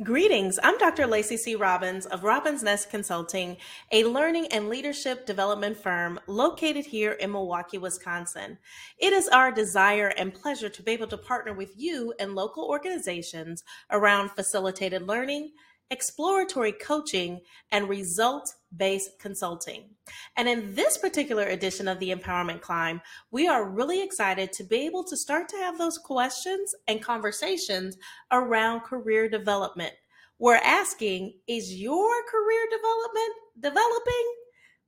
Greetings. I'm Dr. Laci C. Robbins of Robbins Nest Consulting, a learning and leadership development firm located here in Milwaukee, Wisconsin. It is our desire and pleasure to be able to partner with you and local organizations around facilitated learning, exploratory coaching, and result based consulting. And in this particular edition of the Empowerment Climb, we are really excited to be able to start to have those questions and conversations around career development. We're asking, is your career development developing?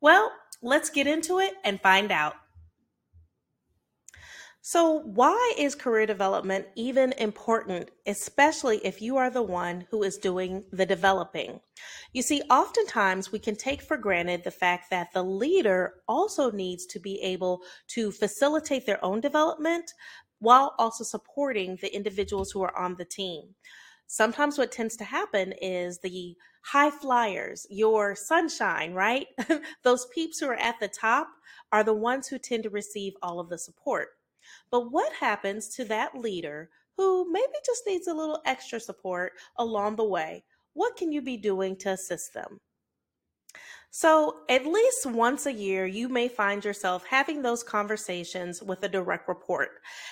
Well, let's get into it and find out. So, why is career development even important, especially if you are the one who is doing the developing? You see, oftentimes we can take for granted the fact that the leader also needs to be able to facilitate their own development while also supporting the individuals who are on the team. Sometimes what tends to happen is the high flyers, your sunshine, right? Those peeps who are at the top are the ones who tend to receive all of the support. But what happens to that leader who maybe just needs a little extra support along the way? What can you be doing to assist them? So, at least once a year, you may find yourself having those conversations with a direct report.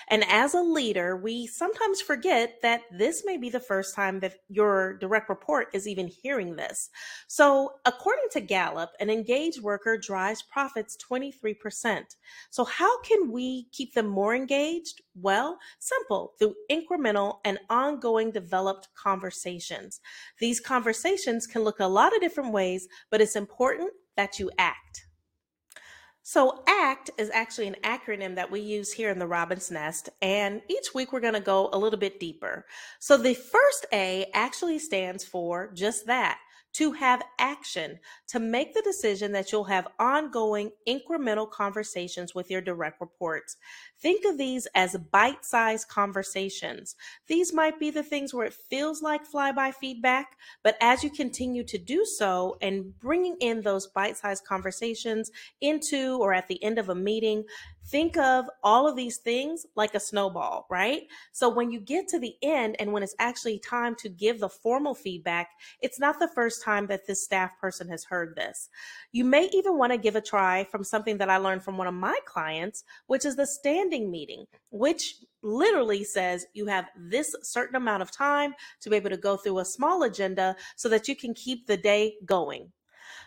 And as a leader, we sometimes forget that this may be the first time that your direct report is even hearing this. So, according to Gallup, an engaged worker drives profits 23%. So, how can we keep them more engaged? Well, simple through incremental and ongoing developed conversations. These conversations can look a lot of different ways, but it's important that you act. So, ACT is actually an acronym that we use here in the Robbins Nest, and each week we're going to go a little bit deeper. So, the first A actually stands for just that to have action, to make the decision that you'll have ongoing incremental conversations with your direct reports. Think of these as bite sized conversations. These might be the things where it feels like flyby feedback, but as you continue to do so and bringing in those bite sized conversations into or at the end of a meeting, think of all of these things like a snowball, right? So when you get to the end and when it's actually time to give the formal feedback, it's not the first time that this staff person has heard this. You may even want to give a try from something that I learned from one of my clients, which is the standing meeting, which literally says you have this certain amount of time to be able to go through a small agenda so that you can keep the day going.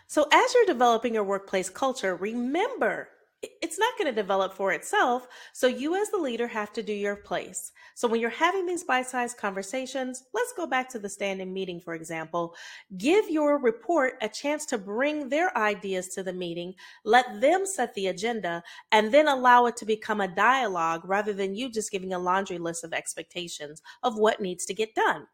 So, as you're developing your workplace culture, remember it's not going to develop for itself. So you as the leader have to do your place. So when you're having these bite-sized conversations, let's go back to the standing meeting, for example. Give your report a chance to bring their ideas to the meeting, let them set the agenda, and then allow it to become a dialogue rather than you just giving a laundry list of expectations of what needs to get done.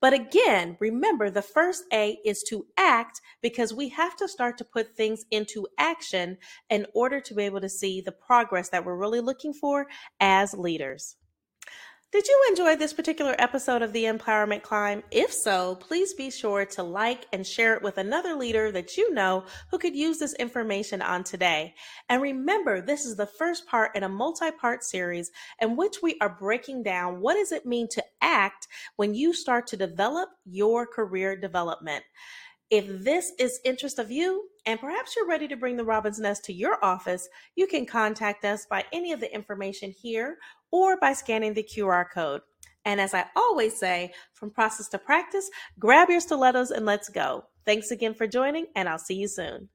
But again, remember the first A is to act because we have to start to put things into action in order to be able to see the progress that we're really looking for as leaders. Did you enjoy this particular episode of the Empowerment Climb? If so, please be sure to like and share it with another leader that you know who could use this information on today. And remember, this is the first part in a multi-part series in which we are breaking down what does it mean to act when you start to develop your career development. If this is interest of you, and perhaps you're ready to bring the Robbins Nest to your office, you can contact us by any of the information here or by scanning the QR code. And as I always say, from process to practice, grab your stilettos and let's go. Thanks again for joining, and I'll see you soon.